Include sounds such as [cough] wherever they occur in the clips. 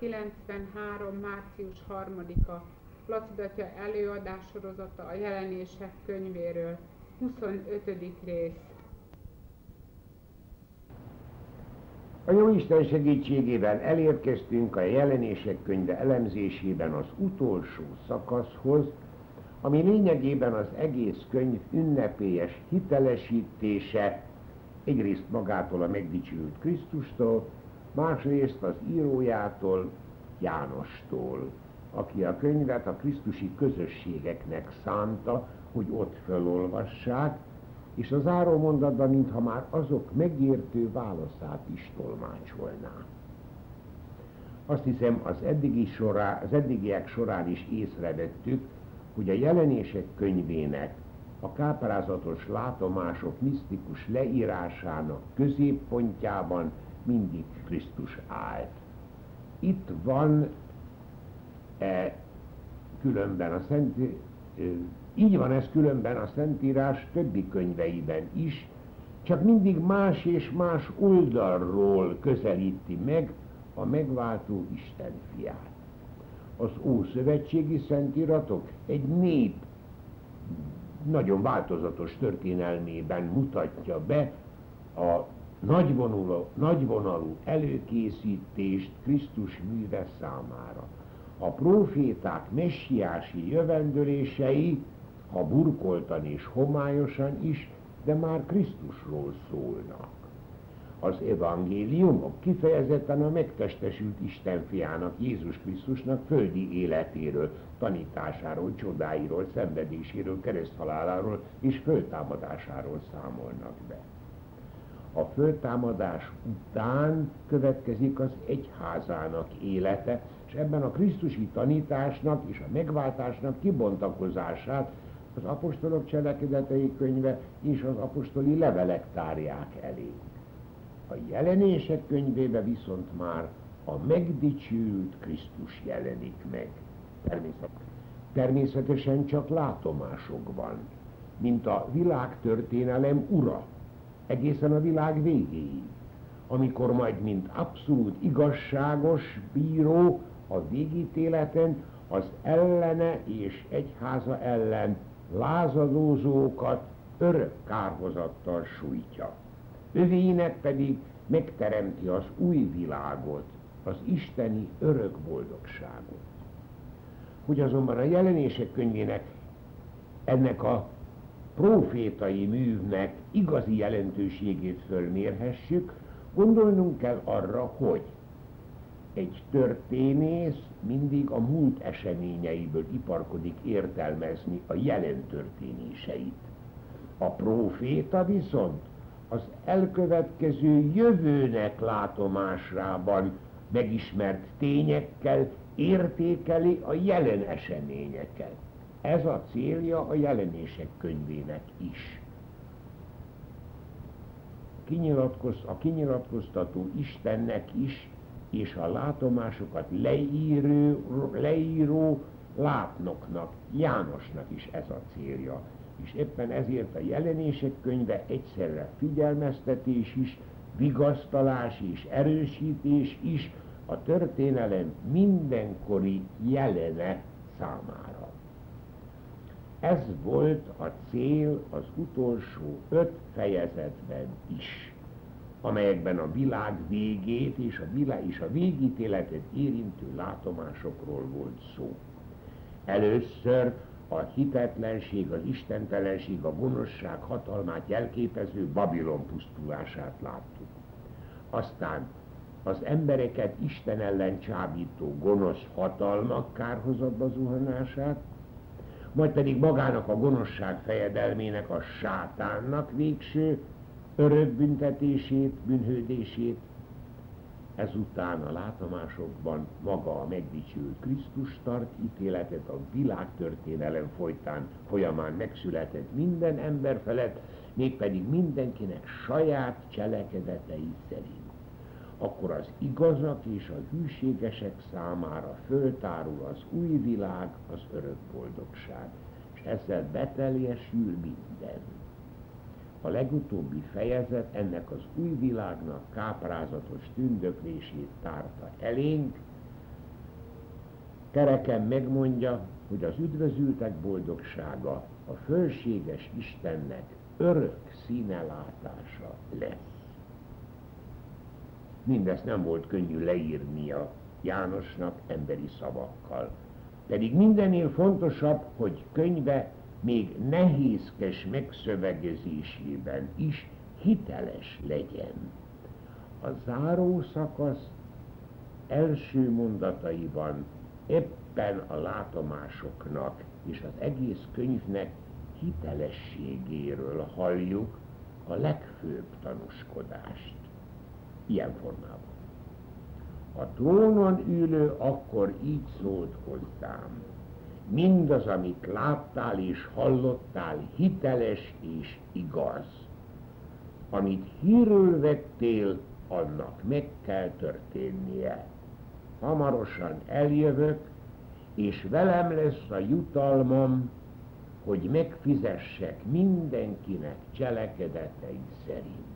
193. március 3-a Lacidatja előadás sorozata a jelenések könyvéről. 25. rész. A jó Isten segítségével elérkeztünk a jelenések könyve elemzésében az utolsó szakaszhoz, ami lényegében az egész könyv ünnepélyes hitelesítése, egyrészt magától a megdicsült Krisztustól, másrészt az írójától, Jánostól, aki a könyvet a krisztusi közösségeknek szánta, hogy ott felolvassák, és az mondatban, mintha már azok megértő válaszát is tolmácsolná. Azt hiszem, az, eddigi sorá, az eddigiek során is észrevettük, hogy a jelenések könyvének a káprázatos látomások misztikus leírásának középpontjában mindig Krisztus állt. Itt van e, különben a Szent, e, így van ez különben a Szentírás többi könyveiben is, csak mindig más és más oldalról közelíti meg a megváltó Isten fiát. Az Ószövetségi Szentiratok egy nép nagyon változatos történelmében mutatja be a nagyvonuló, nagyvonalú előkészítést Krisztus műve számára. A proféták messiási jövendőlései, ha burkoltan és homályosan is, de már Krisztusról szólnak. Az evangéliumok kifejezetten a megtestesült Isten fiának, Jézus Krisztusnak földi életéről, tanításáról, csodáiról, szenvedéséről, kereszthaláláról és föltámadásáról számolnak be a föltámadás után következik az egyházának élete, és ebben a Krisztusi tanításnak és a megváltásnak kibontakozását az apostolok cselekedetei könyve és az apostoli levelek tárják elé. A jelenések könyvébe viszont már a megdicsült Krisztus jelenik meg. Természetesen, természetesen csak látomásokban, mint a világtörténelem ura, egészen a világ végéig, amikor majd mint abszolút igazságos bíró a végítéleten az ellene és egyháza ellen lázadózókat örök kárhozattal sújtja. Övének pedig megteremti az új világot, az isteni örök boldogságot. Hogy azonban a jelenések könyvének ennek a profétai művnek igazi jelentőségét fölmérhessük, gondolnunk kell arra, hogy egy történész mindig a múlt eseményeiből iparkodik értelmezni a jelen történéseit. A proféta viszont az elkövetkező jövőnek látomásában megismert tényekkel értékeli a jelen eseményeket. Ez a célja a jelenések könyvének is. A kinyilatkoztató Istennek is, és a látomásokat leíró, leíró látnoknak, Jánosnak is ez a célja. És éppen ezért a jelenések könyve egyszerre figyelmeztetés is, vigasztalás és erősítés is a történelem mindenkori jelene számára. Ez volt a cél az utolsó öt fejezetben is, amelyekben a világ végét és a, világ és a végítéletet érintő látomásokról volt szó. Először a hitetlenség, az istentelenség, a gonoszság hatalmát jelképező Babilon pusztulását láttuk. Aztán az embereket Isten ellen csábító gonosz hatalmak kárhozatba zuhanását, majd pedig magának a gonoszság fejedelmének, a sátánnak végső örökbüntetését, bűnhődését, ezután a látomásokban maga a megdicsült Krisztus tart ítéletet a világtörténelem folytán, folyamán megszületett minden ember felett, mégpedig mindenkinek saját cselekedetei szerint akkor az igazak és a hűségesek számára föltárul az új világ, az örök boldogság, és ezzel beteljesül minden. A legutóbbi fejezet ennek az új világnak káprázatos tündöklését tárta elénk, kereken megmondja, hogy az üdvözültek boldogsága a fölséges Istennek örök színelátása lesz. Mindezt nem volt könnyű leírnia Jánosnak emberi szavakkal. Pedig mindennél fontosabb, hogy könyve még nehézkes megszövegezésében is hiteles legyen. A záró szakasz első mondataiban éppen a látomásoknak és az egész könyvnek hitelességéről halljuk a legfőbb tanúskodást. Ilyen formában. A trónon ülő akkor így szólt hozzám. Mindaz, amit láttál és hallottál, hiteles és igaz. Amit hírül vettél, annak meg kell történnie. Hamarosan eljövök, és velem lesz a jutalmam, hogy megfizessek mindenkinek cselekedetei szerint.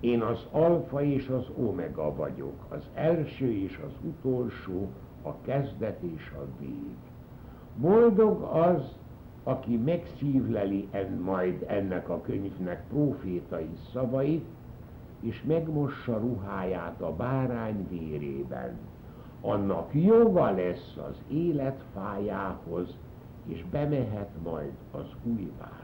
Én az alfa és az omega vagyok, az első és az utolsó, a kezdet és a vég. Boldog az, aki megszívleli en, majd ennek a könyvnek profétai szavait, és megmossa ruháját a bárány vérében. Annak joga lesz az élet fájához, és bemehet majd az új városba.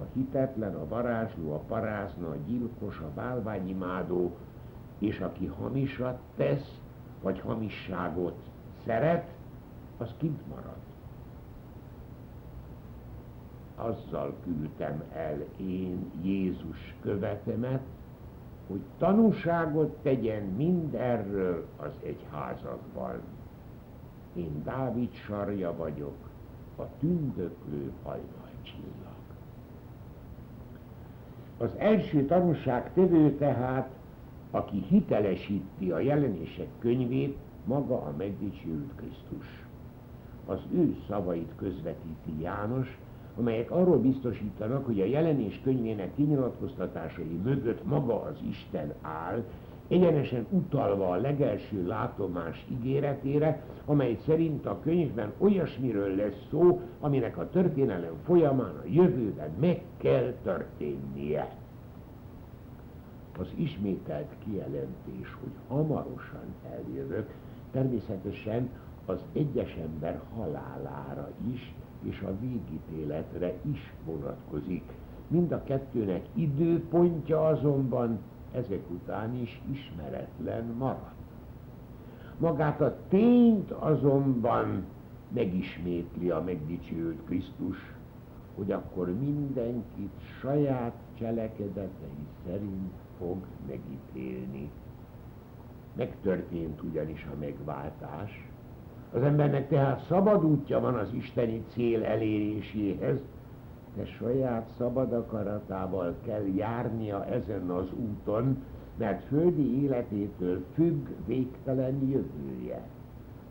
A hitetlen, a varázsló, a parázna, a gyilkos, a bálványimádó, és aki hamisat tesz, vagy hamisságot szeret, az kint marad. Azzal küldtem el én Jézus követemet, hogy tanúságot tegyen mindenről az egyházakban. Én Dávid sarja vagyok, a tündöklő hajnalcsillag. Az első tanúság tevő tehát, aki hitelesíti a jelenések könyvét, maga a megdicsült Krisztus. Az ő szavait közvetíti János, amelyek arról biztosítanak, hogy a jelenés könyvének kinyilatkoztatásai mögött maga az Isten áll, egyenesen utalva a legelső látomás ígéretére, amely szerint a könyvben olyasmiről lesz szó, aminek a történelem folyamán a jövőben meg kell történnie. Az ismételt kijelentés, hogy hamarosan eljövök, természetesen az egyes ember halálára is, és a végítéletre is vonatkozik. Mind a kettőnek időpontja azonban ezek után is ismeretlen marad. Magát a tényt azonban megismétli a megdicsőült Krisztus, hogy akkor mindenkit saját cselekedetei szerint fog megítélni. Megtörtént ugyanis a megváltás, az embernek tehát szabad útja van az isteni cél eléréséhez, de saját szabad akaratával kell járnia ezen az úton, mert földi életétől függ végtelen jövője.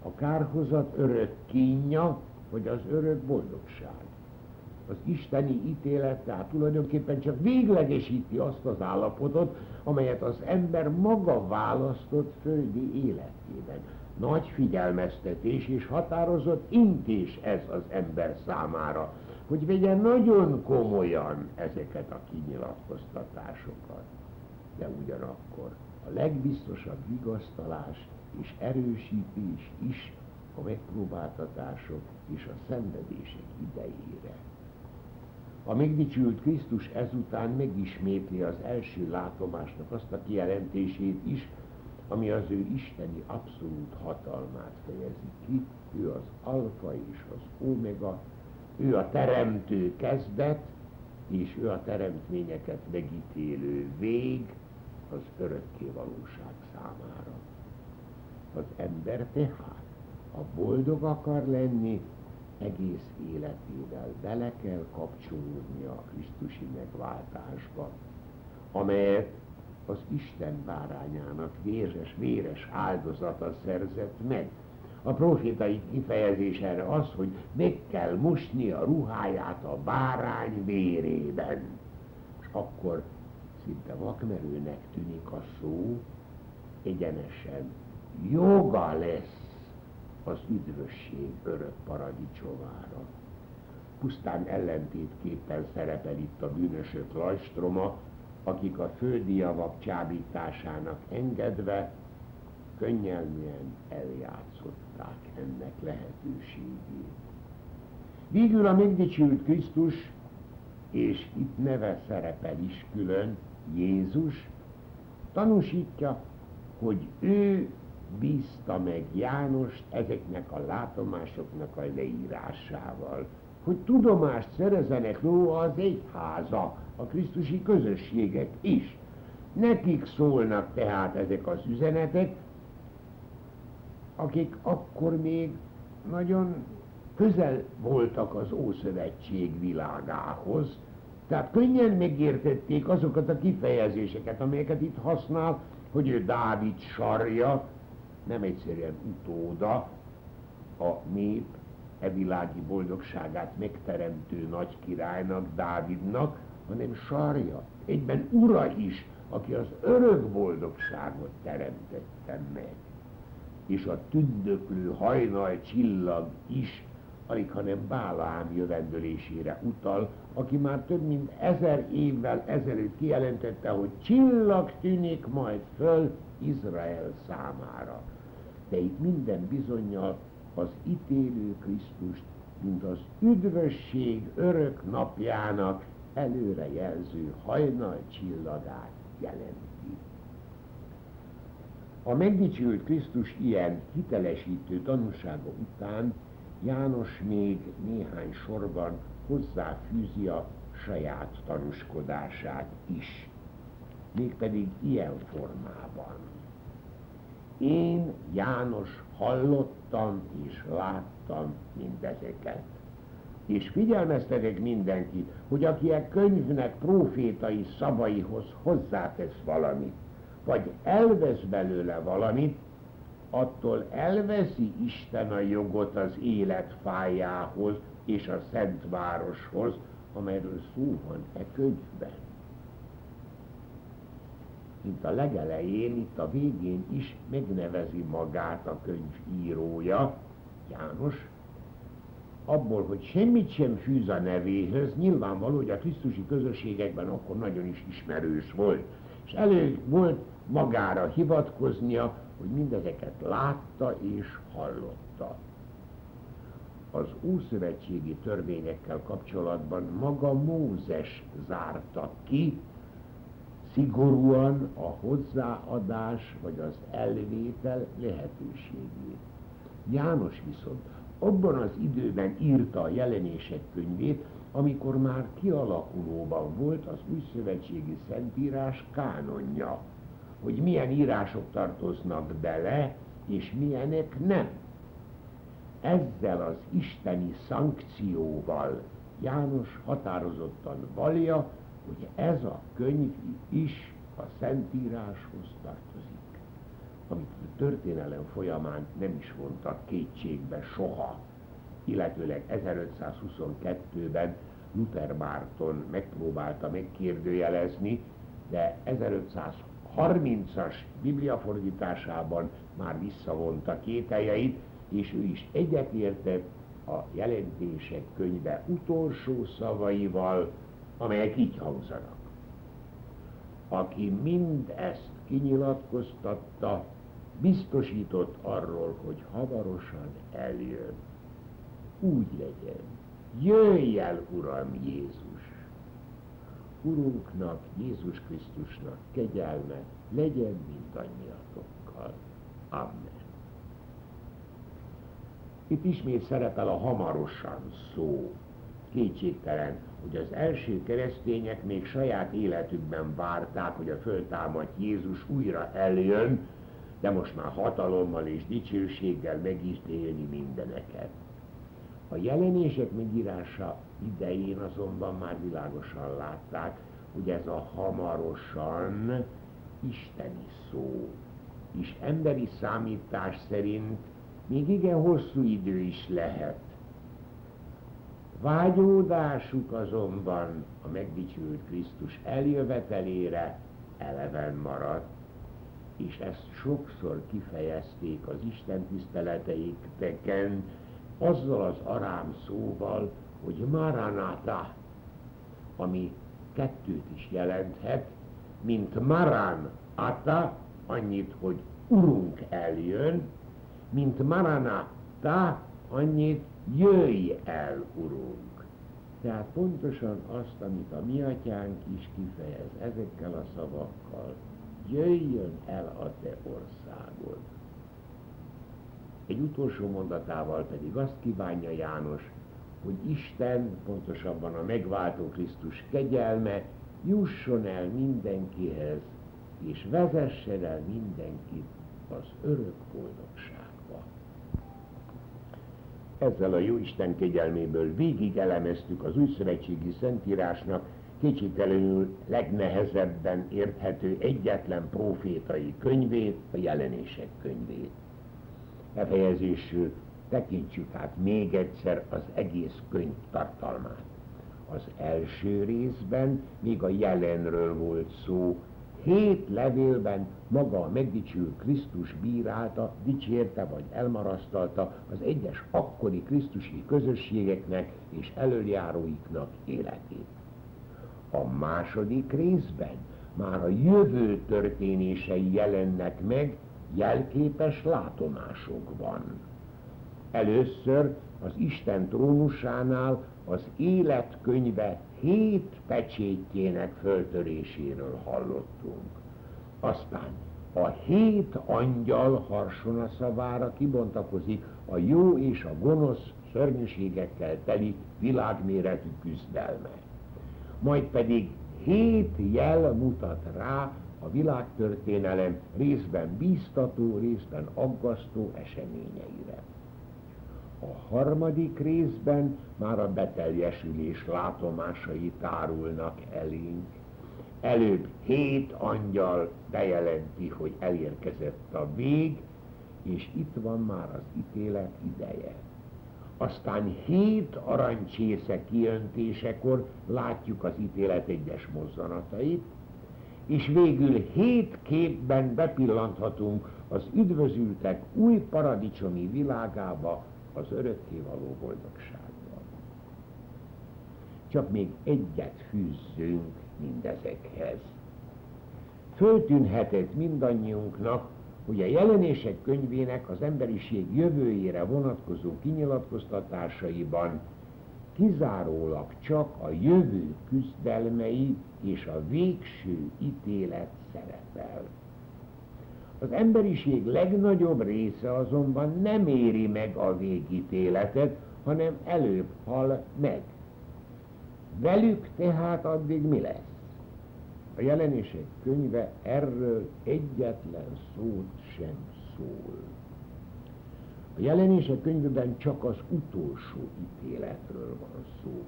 A kárhozat örök kínja, hogy az örök boldogság. Az isteni ítélet tehát tulajdonképpen csak véglegesíti azt az állapotot, amelyet az ember maga választott földi életében. Nagy figyelmeztetés és határozott intés ez az ember számára, hogy vegye nagyon komolyan ezeket a kinyilatkoztatásokat. De ugyanakkor a legbiztosabb vigasztalás és erősítés is a megpróbáltatások és a szenvedések idejére. A megdicsült Krisztus ezután megismétli az első látomásnak azt a kijelentését is, ami az ő isteni abszolút hatalmát fejezi ki. Ő az alfa és az omega, ő a teremtő kezdet, és ő a teremtményeket megítélő vég az örökké valóság számára. Az ember tehát, ha boldog akar lenni, egész életével bele kell kapcsolódnia a Krisztusi megváltásba, amelyet az Isten bárányának véres, véres áldozata szerzett meg. A profétai kifejezés erre az, hogy meg kell mosni a ruháját a bárány vérében. És akkor szinte vakmerőnek tűnik a szó, egyenesen joga lesz az üdvösség örök paradicsomára. Pusztán ellentétképpen szerepel itt a bűnösök lajstroma, akik a földi javak csábításának engedve könnyelműen eljátszották ennek lehetőségét. Végül a megdicsült Krisztus, és itt neve szerepel is külön, Jézus, tanúsítja, hogy ő bízta meg Jánost ezeknek a látomásoknak a leírásával, hogy tudomást szerezenek róla az egyháza, a krisztusi közösségek is. Nekik szólnak tehát ezek az üzenetek, akik akkor még nagyon közel voltak az Ószövetség világához, tehát könnyen megértették azokat a kifejezéseket, amelyeket itt használ, hogy ő Dávid sarja, nem egyszerűen utóda a nép e világi boldogságát megteremtő nagy királynak, Dávidnak, hanem sarja, egyben ura is, aki az örök boldogságot teremtette meg. És a tündöklő hajnal csillag is, alig hanem Bálám jövendölésére utal, aki már több mint ezer évvel ezelőtt kijelentette, hogy csillag tűnik majd föl Izrael számára. De itt minden bizonyal az ítélő Krisztust, mint az üdvösség örök napjának előrejelző hajnal csillagát jelenti. A megdicsült Krisztus ilyen hitelesítő tanúsága után János még néhány sorban hozzáfűzi a saját tanúskodását is, mégpedig ilyen formában. Én, János, hallottam és láttam mindezeket. És figyelmeztetek mindenkit, hogy aki a könyvnek profétai szavaihoz hozzátesz valamit, vagy elvesz belőle valamit, attól elveszi Isten a jogot az élet fájához és a Szent Városhoz, amelyről szó van e könyvben. Mint a legelején, itt a végén is megnevezi magát a könyv írója, János, abból, hogy semmit sem fűz a nevéhez, nyilvánvaló, hogy a Krisztusi közösségekben akkor nagyon is ismerős volt. És elő volt magára hivatkoznia, hogy mindezeket látta és hallotta. Az Ószövetségi törvényekkel kapcsolatban maga Mózes zárta ki szigorúan a hozzáadás vagy az elvétel lehetőségét. János viszont abban az időben írta a jelenések könyvét, amikor már kialakulóban volt az új szövetségi szentírás kánonja hogy milyen írások tartoznak bele, és milyenek nem. Ezzel az isteni szankcióval János határozottan valja, hogy ez a könyv is a Szentíráshoz tartozik, amit a történelem folyamán nem is vontak kétségbe soha, illetőleg 1522-ben Luther Márton megpróbálta megkérdőjelezni, de 1500 30-as bibliafordításában már visszavonta kételjeit, és ő is egyetértett a jelentések könyve utolsó szavaival, amelyek így hangzanak. Aki mind ezt kinyilatkoztatta, biztosított arról, hogy hamarosan eljön. Úgy legyen. Jöjj el, Uram Jézus! Urunknak, Jézus Krisztusnak kegyelme legyen mindannyiatokkal. Amen. Itt ismét szerepel a hamarosan szó. Kétségtelen, hogy az első keresztények még saját életükben várták, hogy a föltámadt Jézus újra eljön, de most már hatalommal és dicsőséggel megítélni mindeneket. A jelenések megírása idején azonban már világosan látták, hogy ez a hamarosan isteni szó, és emberi számítás szerint még igen hosszú idő is lehet. Vágyódásuk azonban a megdicsült Krisztus eljövetelére eleven maradt, és ezt sokszor kifejezték az Isten tiszteleteikben, azzal az arám szóval, hogy Maranata, ami kettőt is jelenthet, mint Maran Ata, annyit, hogy Urunk eljön, mint Maranata, annyit jöjj el, Urunk. Tehát pontosan azt, amit a mi atyánk is kifejez ezekkel a szavakkal, jöjjön el a te országod. Egy utolsó mondatával pedig azt kívánja János, hogy Isten, pontosabban a megváltó Krisztus kegyelme jusson el mindenkihez, és vezessen el mindenkit az örök boldogságba. Ezzel a jó Isten kegyelméből végig elemeztük az új szövetségi szentírásnak kétségtelenül legnehezebben érthető egyetlen profétai könyvét, a jelenések könyvét. Befejezésül tekintsük hát még egyszer az egész könyv tartalmát. Az első részben még a jelenről volt szó, hét levélben maga a megdicsült Krisztus bírálta, dicsérte vagy elmarasztalta az egyes akkori krisztusi közösségeknek és előjáróiknak életét. A második részben már a jövő történései jelennek meg jelképes látomásokban. Először az Isten trónusánál az életkönyve hét pecsétjének föltöréséről hallottunk. Aztán a hét angyal harsona szavára kibontakozik a jó és a gonosz szörnyűségekkel teli világméretű küzdelme. Majd pedig hét jel mutat rá a világtörténelem részben bíztató, részben aggasztó eseményeire. A harmadik részben már a beteljesülés látomásai tárulnak elénk. Előbb hét angyal bejelenti, hogy elérkezett a vég, és itt van már az ítélet ideje. Aztán hét aranycsésze kiöntésekor látjuk az ítélet egyes mozzanatait, és végül hét képben bepillanthatunk az üdvözültek új paradicsomi világába, az örökkévaló boldogságban. Csak még egyet fűzzünk mindezekhez. Föltűnhetett mindannyiunknak, hogy a jelenések könyvének az emberiség jövőjére vonatkozó kinyilatkoztatásaiban kizárólag csak a jövő küzdelmei és a végső ítélet szerepel. Az emberiség legnagyobb része azonban nem éri meg a végítéletet, hanem előbb hal meg. Velük tehát addig mi lesz? A jelenések könyve erről egyetlen szót sem szól. A jelenések könyvben csak az utolsó ítéletről van szó,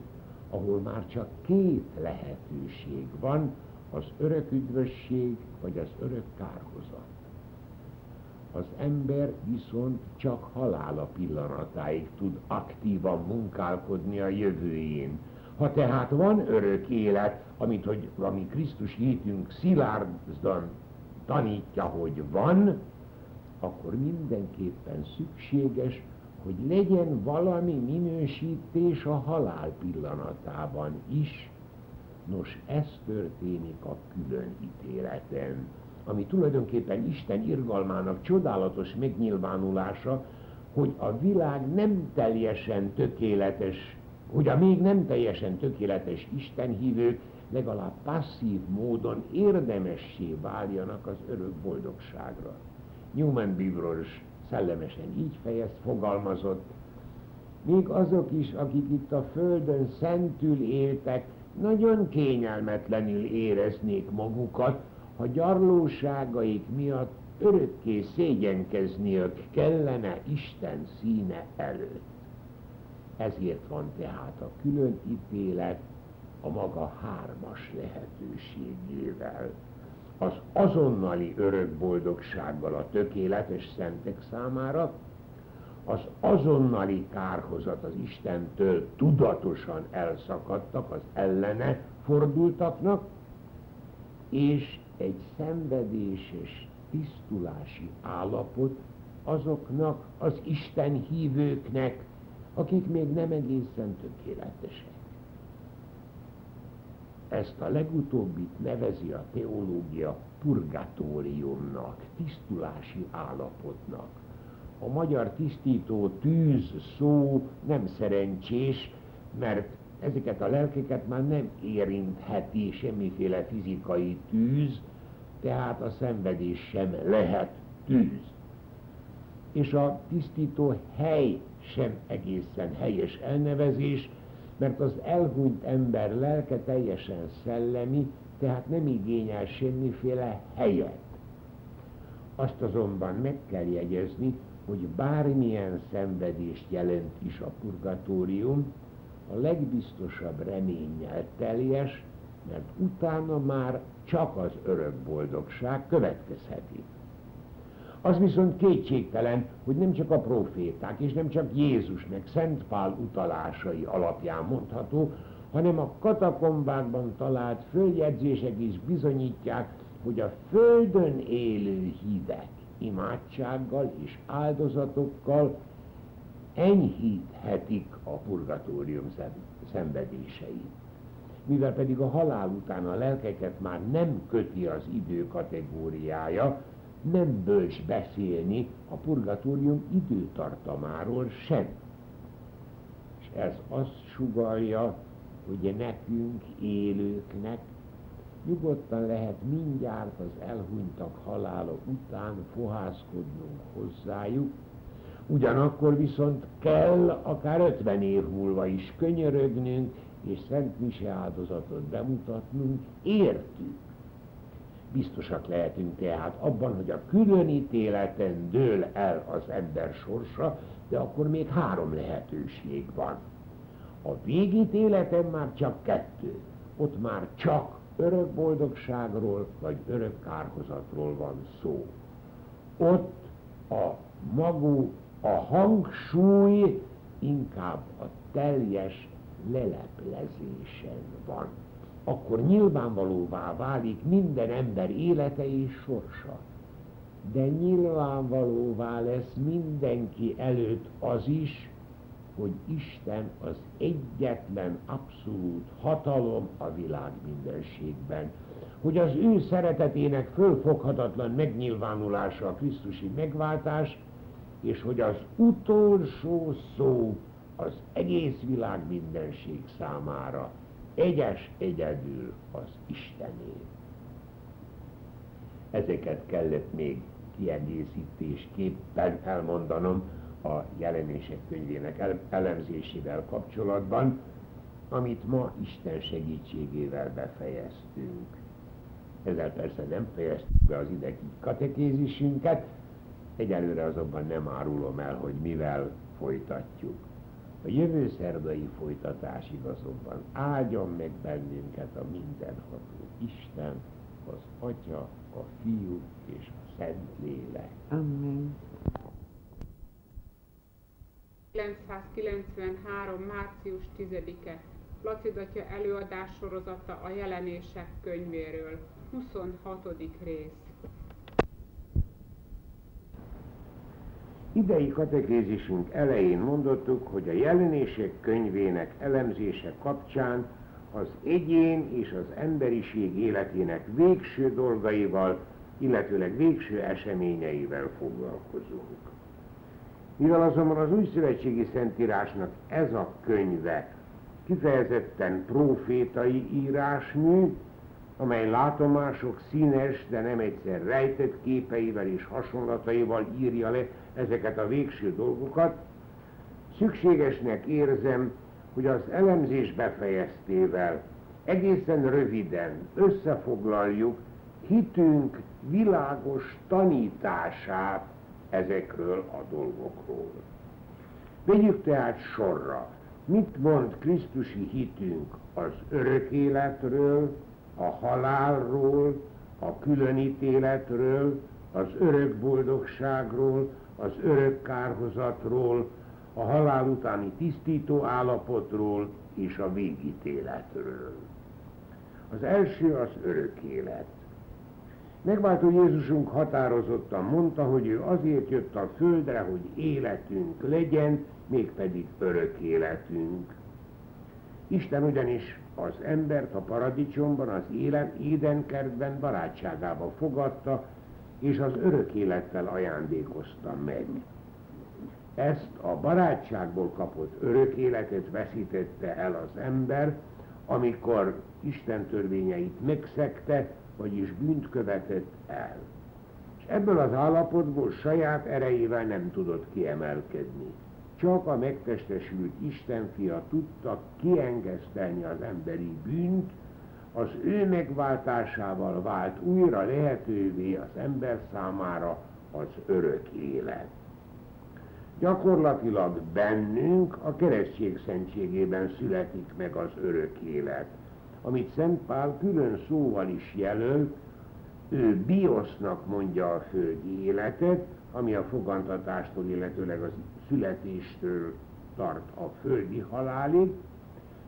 ahol már csak két lehetőség van, az örök üdvösség vagy az örök kárhozat. Az ember viszont csak halála pillanatáig tud aktívan munkálkodni a jövőjén. Ha tehát van örök élet, amit, hogy, ami Krisztus hitünk szilárdan tanítja, hogy van, akkor mindenképpen szükséges, hogy legyen valami minősítés a halál pillanatában is. Nos, ez történik a külön ítéleten ami tulajdonképpen Isten irgalmának csodálatos megnyilvánulása, hogy a világ nem teljesen tökéletes, hogy a még nem teljesen tökéletes Isten hívők legalább passzív módon érdemessé váljanak az örök boldogságra. Newman Bibros szellemesen így fejez, fogalmazott, még azok is, akik itt a földön szentül éltek, nagyon kényelmetlenül éreznék magukat, ha gyarlóságaik miatt örökké szégyenkezniük kellene Isten színe előtt. Ezért van tehát a külön ítélet a maga hármas lehetőségével. Az azonnali örök boldogsággal a tökéletes szentek számára, az azonnali kárhozat az Istentől tudatosan elszakadtak, az ellene fordultaknak, és egy szenvedéses tisztulási állapot azoknak az Isten hívőknek, akik még nem egészen tökéletesek. Ezt a legutóbbit nevezi a teológia purgatóriumnak, tisztulási állapotnak. A magyar tisztító tűz szó nem szerencsés, mert ezeket a lelkeket már nem érintheti semmiféle fizikai tűz, tehát a szenvedés sem lehet tűz. És a tisztító hely sem egészen helyes elnevezés, mert az elhunyt ember lelke teljesen szellemi, tehát nem igényel semmiféle helyet. Azt azonban meg kell jegyezni, hogy bármilyen szenvedést jelent is a purgatórium, a legbiztosabb reménnyel teljes, mert utána már csak az örök boldogság következheti. Az viszont kétségtelen, hogy nem csak a proféták, és nem csak Jézus meg Szent Pál utalásai alapján mondható, hanem a katakombákban talált följegyzések is bizonyítják, hogy a földön élő hívek imádsággal és áldozatokkal enyhíthetik a purgatórium szenvedéseit. Mivel pedig a halál után a lelkeket már nem köti az idő kategóriája, nem bölcs beszélni a purgatórium időtartamáról sem. És ez azt sugalja, hogy nekünk, élőknek nyugodtan lehet mindjárt az elhunytak halála után fohászkodnunk hozzájuk, ugyanakkor viszont kell akár 50 év múlva is könyörögnünk, és Szent Mise áldozatot bemutatnunk, értük. Biztosak lehetünk tehát abban, hogy a különítéleten dől el az ember sorsa, de akkor még három lehetőség van. A végítéleten már csak kettő. Ott már csak örök boldogságról vagy örök kárhozatról van szó. Ott a magú, a hangsúly inkább a teljes leleplezésen van akkor nyilvánvalóvá válik minden ember élete és sorsa. De nyilvánvalóvá lesz mindenki előtt az is, hogy Isten az egyetlen abszolút hatalom a világ mindenségben, hogy az ő szeretetének fölfoghatatlan megnyilvánulása a Krisztusi megváltás, és hogy az utolsó szó az egész világ mindenség számára egyes egyedül az Istené. Ezeket kellett még kiegészítésképpen elmondanom a jelenések könyvének elemzésével kapcsolatban, amit ma Isten segítségével befejeztünk. Ezzel persze nem fejeztük be az idegi katekézisünket, egyelőre azonban nem árulom el, hogy mivel folytatjuk. A jövő szerdai folytatásig azonban áldjon meg bennünket a mindenható Isten, az Atya, a Fiú és a Szent Lélek. Amen. 993. március 10-e Placid Atya előadás sorozata a jelenések könyvéről. 26. rész. Idei katekézisünk elején mondottuk, hogy a jelenések könyvének elemzése kapcsán az egyén és az emberiség életének végső dolgaival, illetőleg végső eseményeivel foglalkozunk. Mivel azonban az új szövetségi szentírásnak ez a könyve kifejezetten profétai írásmű, amely látomások színes, de nem egyszer rejtett képeivel és hasonlataival írja le ezeket a végső dolgokat, szükségesnek érzem, hogy az elemzés befejeztével egészen röviden összefoglaljuk hitünk világos tanítását ezekről a dolgokról. Vegyük tehát sorra, mit mond Krisztusi hitünk az örök életről, a halálról, a különítéletről, az örök boldogságról, az örök kárhozatról, a halál utáni tisztító állapotról és a végítéletről. Az első az örök élet. Megváltó Jézusunk határozottan mondta, hogy ő azért jött a földre, hogy életünk legyen, mégpedig örök életünk. Isten ugyanis az embert a paradicsomban, az élet édenkertben barátságába fogadta, és az örök élettel ajándékozta meg. Ezt a barátságból kapott örök életet veszítette el az ember, amikor Isten törvényeit megszegte, vagyis bűnt követett el. És ebből az állapotból saját erejével nem tudott kiemelkedni. Csak a megtestesült Isten fia tudta kiengesztelni az emberi bűnt, az ő megváltásával vált újra lehetővé az ember számára az örök élet. Gyakorlatilag bennünk a keresztség szentségében születik meg az örök élet, amit Szent Pál külön szóval is jelöl, ő biosznak mondja a földi életet, ami a fogantatástól, illetőleg a születéstől tart a földi halálig,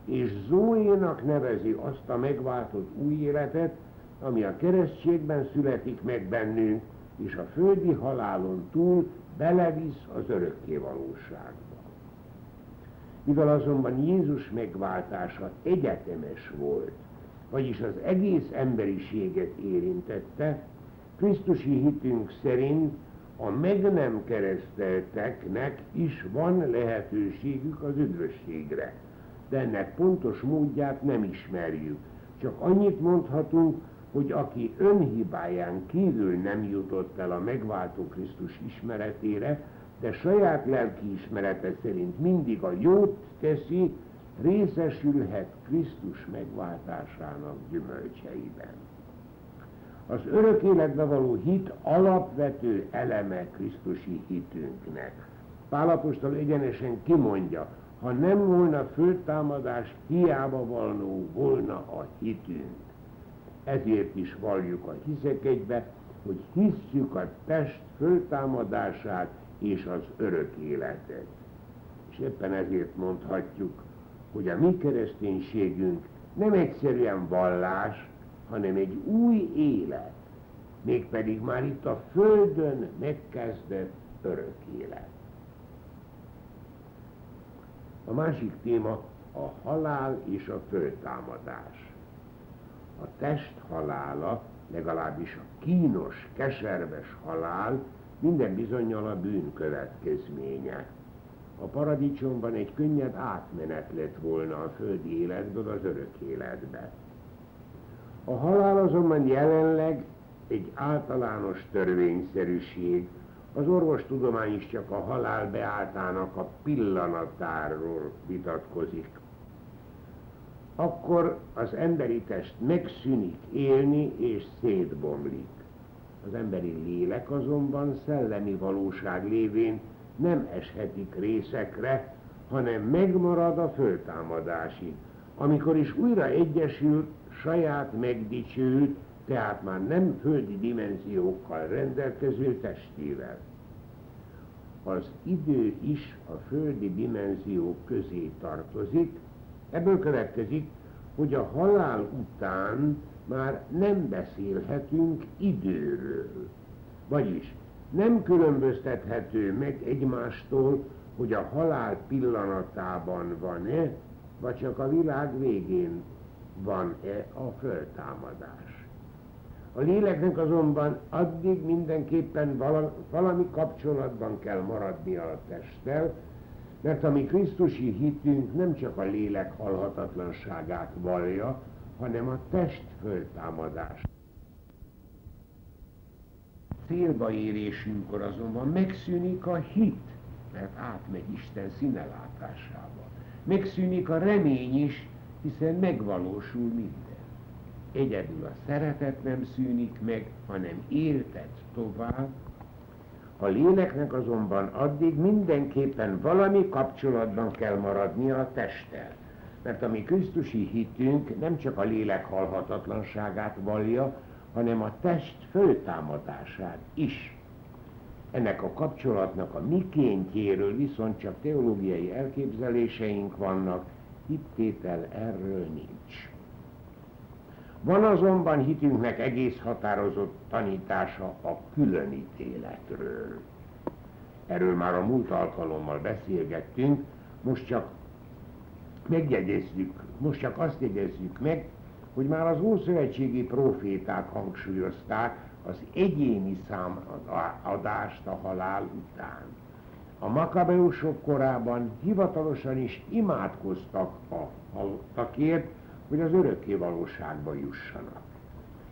és Zóénak nevezi azt a megváltott új életet, ami a keresztségben születik meg bennünk, és a földi halálon túl belevisz az örökké valóságba. Mivel azonban Jézus megváltása egyetemes volt, vagyis az egész emberiséget érintette, Krisztusi hitünk szerint a meg nem keresztelteknek is van lehetőségük az üdvösségre. De ennek pontos módját nem ismerjük. Csak annyit mondhatunk, hogy aki önhibáján kívül nem jutott el a megváltó Krisztus ismeretére, de saját lelki ismerete szerint mindig a jót teszi, részesülhet Krisztus megváltásának gyümölcseiben. Az örök életbe való hit alapvető eleme Krisztusi hitünknek. Pálapostól egyenesen kimondja, ha nem volna föltámadás, hiába való volna a hitünk. Ezért is valljuk a hiszekedbe, hogy hisszük a test föltámadását és az örök életet. És éppen ezért mondhatjuk, hogy a mi kereszténységünk nem egyszerűen vallás, hanem egy új élet, mégpedig már itt a Földön megkezdett örök élet. A másik téma a halál és a föltámadás. A test halála, legalábbis a kínos, keserves halál minden bizonyal a bűn következménye. A paradicsomban egy könnyed átmenet lett volna a földi életből az örök életbe. A halál azonban jelenleg egy általános törvényszerűség, az orvostudomány is csak a halál beáltának a pillanatáról vitatkozik. Akkor az emberi test megszűnik élni és szétbomlik. Az emberi lélek azonban szellemi valóság lévén nem eshetik részekre, hanem megmarad a föltámadásig, amikor is újra egyesül saját megdicsőült, tehát már nem földi dimenziókkal rendelkező testével. Az idő is a földi dimenziók közé tartozik, ebből következik, hogy a halál után már nem beszélhetünk időről. Vagyis nem különböztethető meg egymástól, hogy a halál pillanatában van-e, vagy csak a világ végén van-e a föltámadás. A léleknek azonban addig mindenképpen valami kapcsolatban kell maradnia a testtel, mert a mi Krisztusi hitünk nem csak a lélek halhatatlanságát vallja, hanem a test föltámadás. Célba érésünkkor azonban megszűnik a hit, mert átmegy Isten színelátásába. Megszűnik a remény is, hiszen megvalósul minden. Egyedül a szeretet nem szűnik meg, hanem éltet tovább. A léleknek azonban addig mindenképpen valami kapcsolatban kell maradnia a testtel. Mert a mi Krisztusi hitünk nem csak a lélek halhatatlanságát vallja, hanem a test föltámadását is. Ennek a kapcsolatnak a mikéntjéről viszont csak teológiai elképzeléseink vannak, hittétel erről nincs. Van azonban hitünknek egész határozott tanítása a különítéletről. Erről már a múlt alkalommal beszélgettünk, most csak megjegyezzük, most csak azt jegyezzük meg, hogy már az ószövetségi proféták hangsúlyozták az egyéni számadást a halál után. A makabeusok korában hivatalosan is imádkoztak a halottakért, hogy az örökké valóságba jussanak.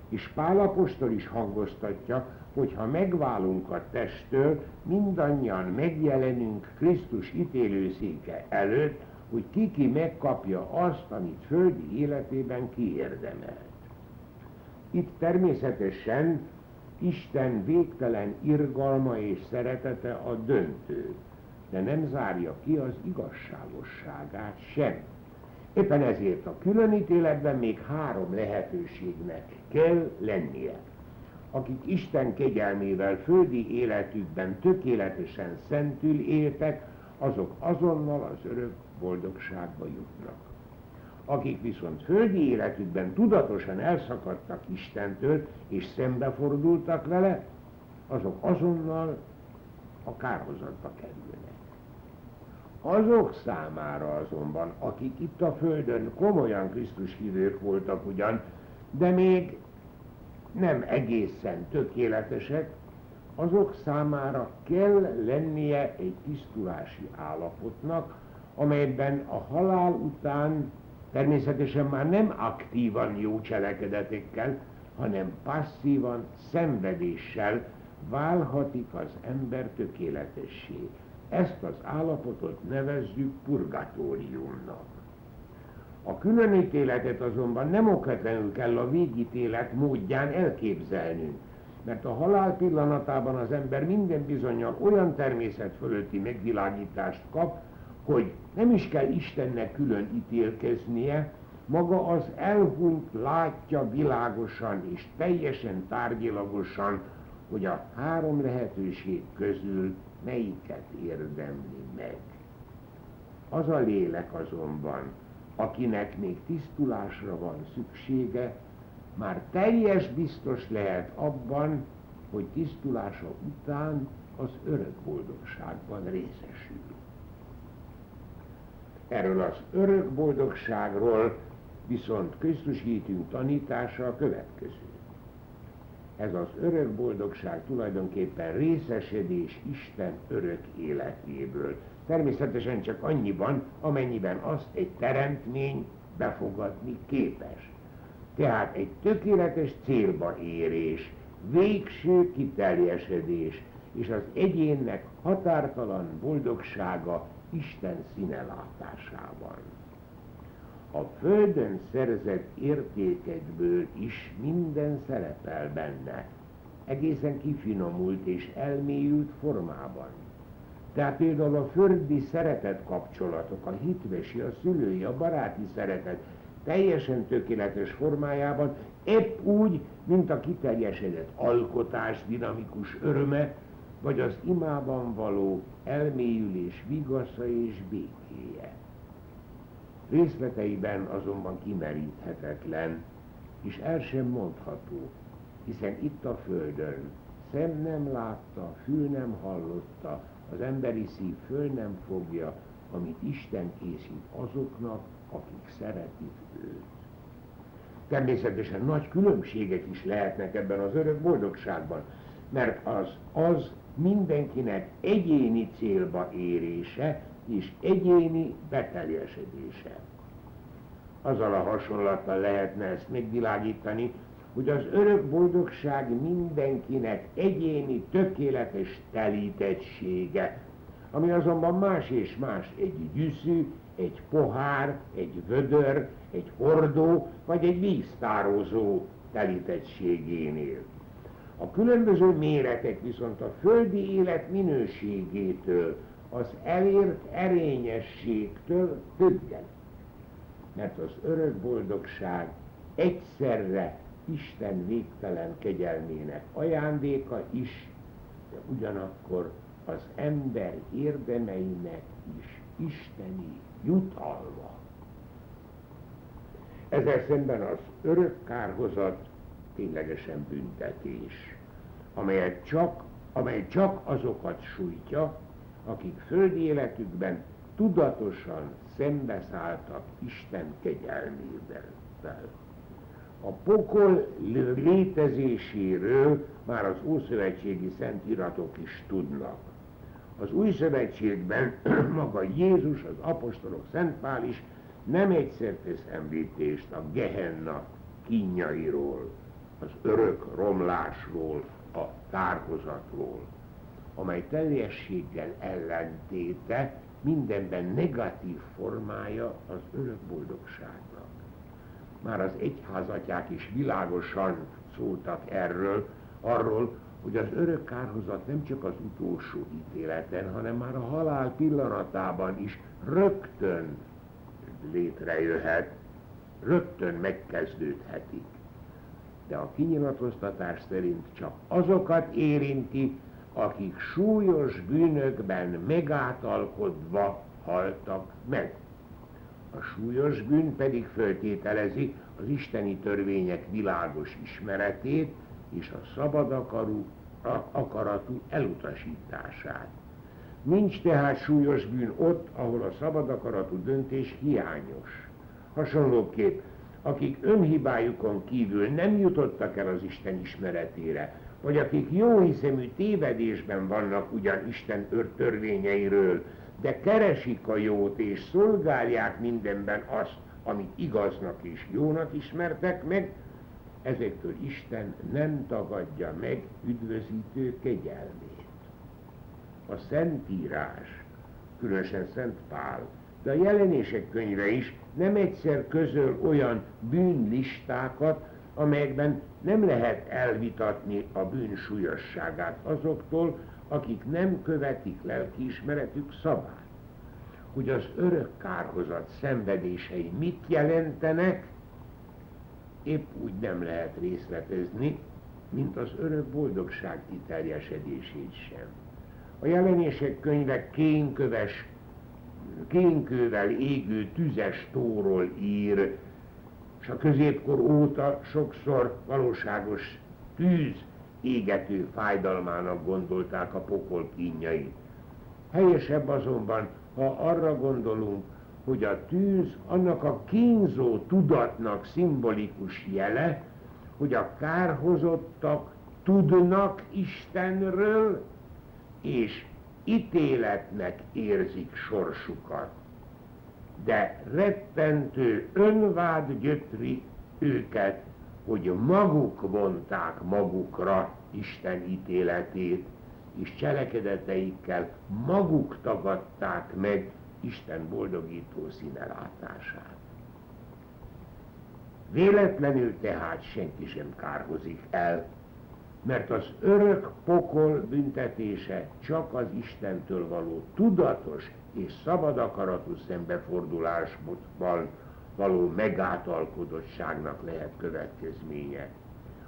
És Pálapostól is hangoztatja, hogy ha megválunk a testtől, mindannyian megjelenünk Krisztus ítélőszéke előtt, hogy kiki megkapja azt, amit földi életében kiérdemelt. Itt természetesen Isten végtelen irgalma és szeretete a döntő, de nem zárja ki az igazságosságát sem. Éppen ezért a különítéletben még három lehetőségnek kell lennie. Akik Isten kegyelmével földi életükben tökéletesen szentül éltek, azok azonnal az örök boldogságba jutnak. Akik viszont földi életükben tudatosan elszakadtak Istentől és szembefordultak vele, azok azonnal a kárhozatba kerülnek. Azok számára azonban, akik itt a Földön komolyan Krisztus hívők voltak ugyan, de még nem egészen tökéletesek, azok számára kell lennie egy tisztulási állapotnak, amelyben a halál után természetesen már nem aktívan jó cselekedetekkel, hanem passzívan, szenvedéssel válhatik az ember tökéletessé. Ezt az állapotot nevezzük purgatóriumnak. A különítéletet azonban nem okvetlenül kell a végítélet módján elképzelnünk, mert a halál pillanatában az ember minden bizonyal olyan természet fölötti megvilágítást kap, hogy nem is kell Istennek külön ítélkeznie, maga az elhunyt látja világosan és teljesen tárgyilagosan, hogy a három lehetőség közül melyiket érdemli meg. Az a lélek azonban, akinek még tisztulásra van szüksége, már teljes biztos lehet abban, hogy tisztulása után az örök boldogságban részesül. Erről az örök boldogságról viszont Krisztus hitünk tanítása a következő. Ez az örök boldogság tulajdonképpen részesedés Isten örök életéből. Természetesen csak annyiban, amennyiben azt egy teremtmény befogadni képes. Tehát egy tökéletes célba érés, végső kiteljesedés és az egyénnek határtalan boldogsága Isten színelátásában. A földön szerzett értékekből is minden szerepel benne, egészen kifinomult és elmélyült formában. Tehát például a földi szeretet kapcsolatok, a hitvesi, a szülői, a baráti szeretet teljesen tökéletes formájában, épp úgy, mint a kiteljesedett alkotás dinamikus öröme, vagy az imában való elmélyülés vigasza és békéje. Részleteiben azonban kimeríthetetlen, és el sem mondható, hiszen itt a Földön szem nem látta, fül nem hallotta, az emberi szív föl nem fogja, amit Isten készít azoknak, akik szeretik őt. Természetesen nagy különbségek is lehetnek ebben az örök boldogságban, mert az az mindenkinek egyéni célba érése és egyéni beteljesedése. Azzal a hasonlattal lehetne ezt megvilágítani, hogy az örök boldogság mindenkinek egyéni, tökéletes telítettsége, ami azonban más és más egy gyűszű, egy pohár, egy vödör, egy hordó vagy egy víztározó telítettségénél. A különböző méretek viszont a földi élet minőségétől, az elért erényességtől függen. Mert az örök boldogság egyszerre Isten végtelen kegyelmének ajándéka is, de ugyanakkor az ember érdemeinek is isteni jutalma. Ezzel szemben az örök kárhozat ténylegesen büntetés, amelyet csak, amely csak azokat sújtja, akik földi életükben tudatosan szembeszálltak Isten kegyelmével. A pokol létezéséről már az Ószövetségi Szentiratok is tudnak. Az Új Szövetségben [clears throat] maga Jézus, az apostolok, Szent Pál is nem egyszer tesz említést a Gehenna kínjairól, az örök romlásról, a tárhozatról, amely teljességgel ellentéte mindenben negatív formája az örök boldogságnak. Már az egyházatják is világosan szóltak erről, arról, hogy az örök kárhozat nem csak az utolsó ítéleten, hanem már a halál pillanatában is rögtön létrejöhet, rögtön megkezdődhetik. De a kinyilatkoztatás szerint csak azokat érinti, akik súlyos bűnökben megátalkodva haltak meg. A súlyos bűn pedig föltételezi az isteni törvények világos ismeretét és a szabad akarú, akaratú elutasítását. Nincs tehát súlyos bűn ott, ahol a szabad akaratú döntés hiányos. Hasonlóképp, akik önhibájukon kívül nem jutottak el az Isten ismeretére, vagy akik jóhiszemű tévedésben vannak ugyan Isten törvényeiről, de keresik a jót és szolgálják mindenben azt, amit igaznak és jónak ismertek meg, ezektől Isten nem tagadja meg üdvözítő kegyelmét. A Szentírás, különösen Szent Pál, de a jelenések könyve is nem egyszer közöl olyan bűnlistákat, amelyekben nem lehet elvitatni a bűn súlyosságát azoktól, akik nem követik lelkiismeretük szabát. Hogy az örök kárhozat szenvedései mit jelentenek, épp úgy nem lehet részletezni, mint az örök boldogság kiteljesedését sem. A jelenések könyve kénköves, kénkővel égő tüzes tóról ír, és a középkor óta sokszor valóságos tűz égető fájdalmának gondolták a pokol kínjait. Helyesebb azonban, ha arra gondolunk, hogy a tűz annak a kínzó tudatnak szimbolikus jele, hogy a kárhozottak tudnak Istenről, és ítéletnek érzik sorsukat. De rettentő önvád gyötri őket, hogy maguk vonták magukra Isten ítéletét, és cselekedeteikkel maguk tagadták meg Isten boldogító színelátását. Véletlenül tehát senki sem kárhozik el, mert az örök pokol büntetése csak az Istentől való tudatos és szabad akaratú szembefordulásban való megátalkodottságnak lehet következménye.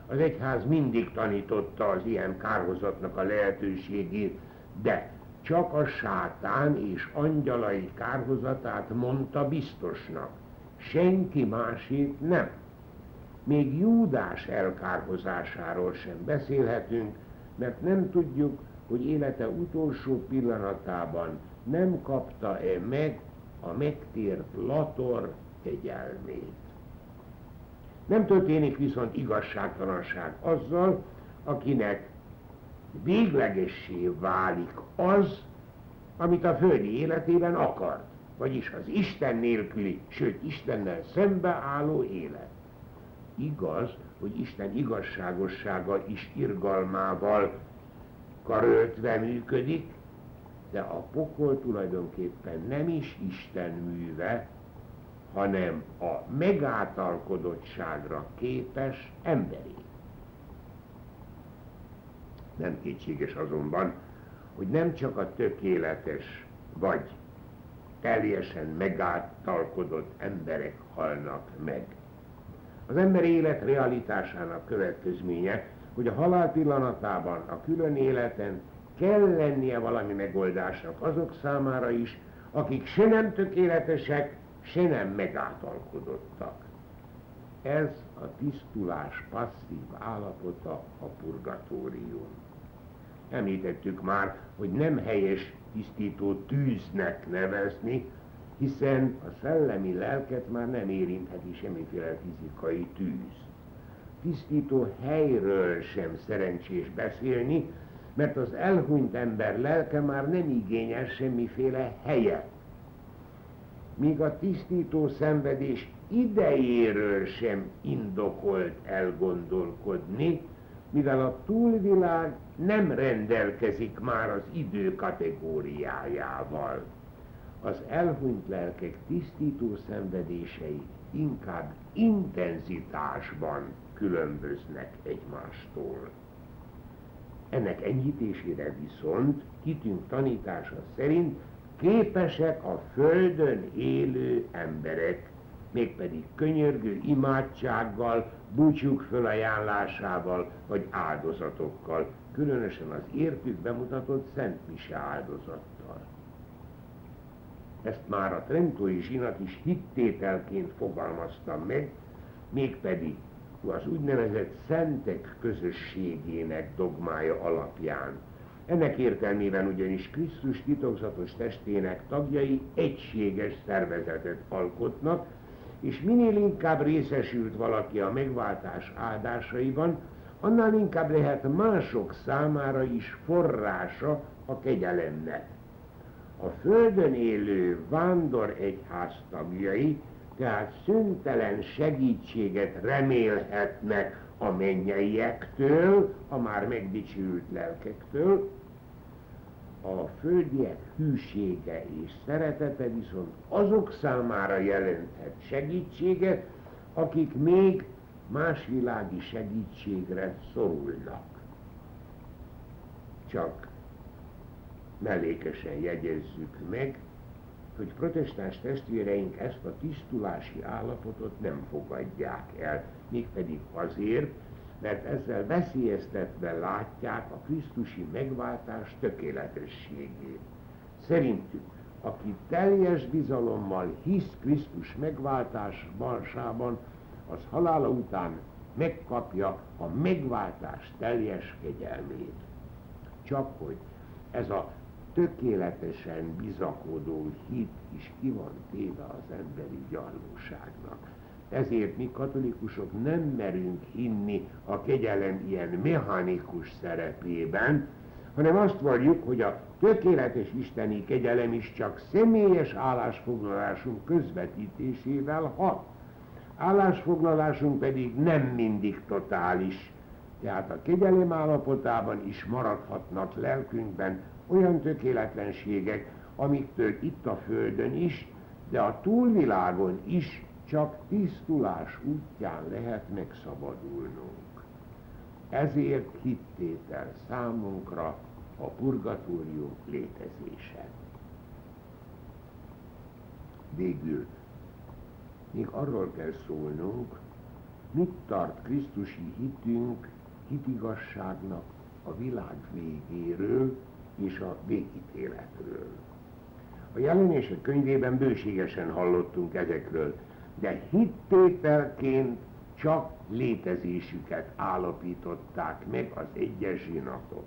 Az egyház mindig tanította az ilyen kárhozatnak a lehetőségét, de csak a sátán és angyalai kárhozatát mondta biztosnak, senki másét nem. Még Júdás elkárhozásáról sem beszélhetünk, mert nem tudjuk, hogy élete utolsó pillanatában nem kapta-e meg a megtért Lator kegyelmét. Nem történik viszont igazságtalanság azzal, akinek véglegessé válik az, amit a földi életében akar, vagyis az Isten nélküli, sőt Istennel szembeálló élet. Igaz, hogy Isten igazságossága is irgalmával karöltve működik, de a pokol tulajdonképpen nem is Isten műve, hanem a megáltalkodottságra képes emberi. Nem kétséges azonban, hogy nem csak a tökéletes vagy teljesen megáltalkodott emberek halnak meg. Az ember élet realitásának következménye, hogy a halál pillanatában, a külön életen kell lennie valami megoldásnak azok számára is, akik se nem tökéletesek, se nem megáltalkodottak. Ez a tisztulás passzív állapota a purgatórium. Említettük már, hogy nem helyes tisztító tűznek nevezni, hiszen a szellemi lelket már nem érintheti semmiféle fizikai tűz. Tisztító helyről sem szerencsés beszélni, mert az elhunyt ember lelke már nem igényel semmiféle helyet. Míg a tisztító szenvedés idejéről sem indokolt elgondolkodni, mivel a túlvilág nem rendelkezik már az idő kategóriájával. Az elhunyt lelkek tisztító szenvedései inkább intenzitásban különböznek egymástól. Ennek enyhítésére viszont kitűnk tanítása szerint képesek a földön élő emberek, mégpedig könyörgő imádsággal, búcsúk fölajánlásával vagy áldozatokkal, különösen az értük bemutatott Szent Mise áldozattal. Ezt már a Trentói zsinat is hittételként fogalmazta meg, mégpedig az úgynevezett szentek közösségének dogmája alapján. Ennek értelmében ugyanis Krisztus titokzatos testének tagjai egységes szervezetet alkotnak, és minél inkább részesült valaki a megváltás áldásaiban, annál inkább lehet mások számára is forrása a kegyelemnek. A földön élő vándor egyház tagjai tehát szüntelen segítséget remélhetnek a mennyeiektől, a már megdicsült lelkektől, a földiek hűsége és szeretete viszont azok számára jelenthet segítséget, akik még más világi segítségre szorulnak. Csak mellékesen jegyezzük meg, hogy protestáns testvéreink ezt a tisztulási állapotot nem fogadják el, mégpedig azért, mert ezzel veszélyeztetve látják a Krisztusi megváltás tökéletességét. Szerintük, aki teljes bizalommal hisz Krisztus megváltásban, az halála után megkapja a megváltás teljes kegyelmét. Csak hogy ez a tökéletesen bizakodó hit is ki van téve az emberi gyarlóságnak. Ezért mi katolikusok nem merünk hinni a kegyelem ilyen mechanikus szerepében, hanem azt valljuk, hogy a tökéletes isteni kegyelem is csak személyes állásfoglalásunk közvetítésével hat. Állásfoglalásunk pedig nem mindig totális, tehát a kegyelem állapotában is maradhatnak lelkünkben olyan tökéletlenségek, amiktől itt a Földön is, de a túlvilágon is csak tisztulás útján lehet megszabadulnunk. Ezért hittétel számunkra a purgatórium létezése. Végül még arról kell szólnunk, mit tart Krisztusi hitünk hitigasságnak a világ végéről és a végítéletről. A jelenések könyvében bőségesen hallottunk ezekről, de hittételként csak létezésüket állapították meg az egyes zsinatok.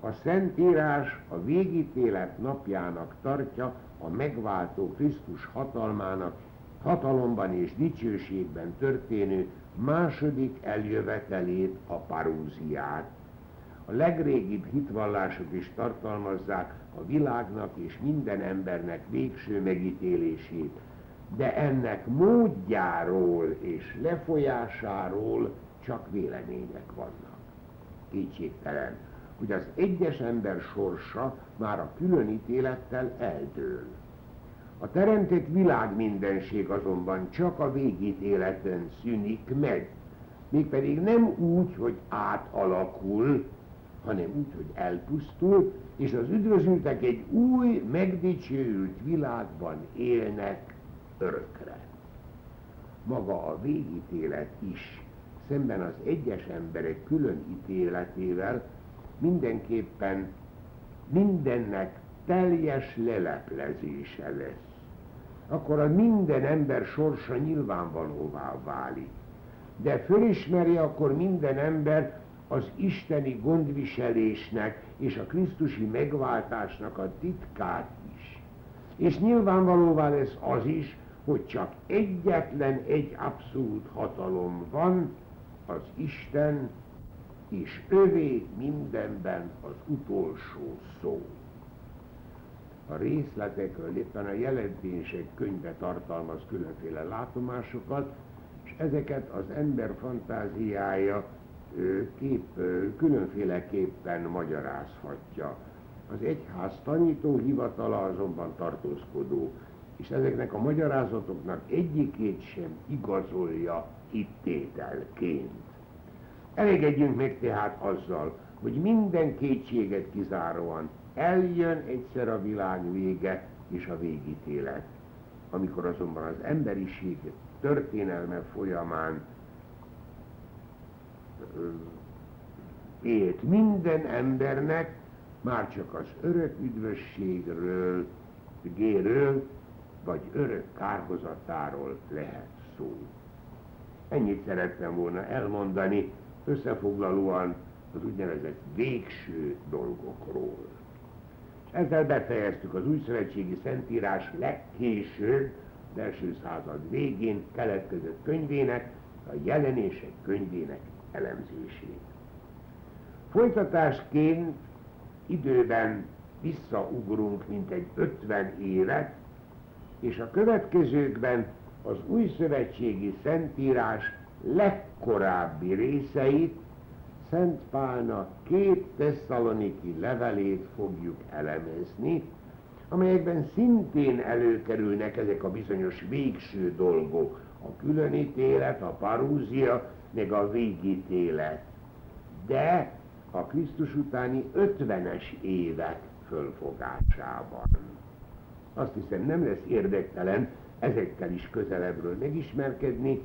A Szentírás a végítélet napjának tartja a megváltó Krisztus hatalmának hatalomban és dicsőségben történő második eljövetelét, a parúziát. A legrégibb hitvallások is tartalmazzák a világnak és minden embernek végső megítélését, de ennek módjáról és lefolyásáról csak vélemények vannak. Kétségtelen, hogy az egyes ember sorsa már a külön ítélettel eldől. A teremtett világ mindenség azonban csak a végítéleten szűnik meg, mégpedig nem úgy, hogy átalakul, hanem úgy, hogy elpusztul, és az üdvözültek egy új, megdicsőült világban élnek örökre. Maga a végítélet is, szemben az egyes emberek külön ítéletével mindenképpen mindennek teljes leleplezése lesz. akkor a minden ember sorsa nyilvánvalóvá válik. De fölismeri akkor minden ember az isteni gondviselésnek és a Krisztusi megváltásnak a titkát is. És nyilvánvalóvá lesz az is, hogy csak egyetlen egy abszolút hatalom van, az Isten, és övé mindenben az utolsó szó. A részletekről éppen a jelentések könyve tartalmaz különféle látomásokat, és ezeket az ember fantáziája kép, különféleképpen magyarázhatja. Az egyház tanító hivatala azonban tartózkodó, és ezeknek a magyarázatoknak egyikét sem igazolja hittételként. Elégedjünk meg tehát azzal, hogy minden kétséget kizáróan eljön egyszer a világ vége és a végítélet. Amikor azonban az emberiség történelme folyamán élt minden embernek, már csak az örök üdvösségről, géről, vagy örök kárhozatáról lehet szó. Ennyit szerettem volna elmondani, összefoglalóan az úgynevezett végső dolgokról. Ezzel befejeztük az újszövetségi szentírás legkésőbb, első század végén keletkezett könyvének, a jelenések könyvének elemzését. Folytatásként időben visszaugrunk mintegy 50 évet, és a következőkben az új szövetségi szentírás legkorábbi részeit, Szent Pálnak két tesszaloniki levelét fogjuk elemezni, amelyekben szintén előkerülnek ezek a bizonyos végső dolgok, a különítélet, a parúzia, meg a végítélet. De a Krisztus utáni 50-es évek fölfogásában. Azt hiszem nem lesz érdektelen ezekkel is közelebbről megismerkedni,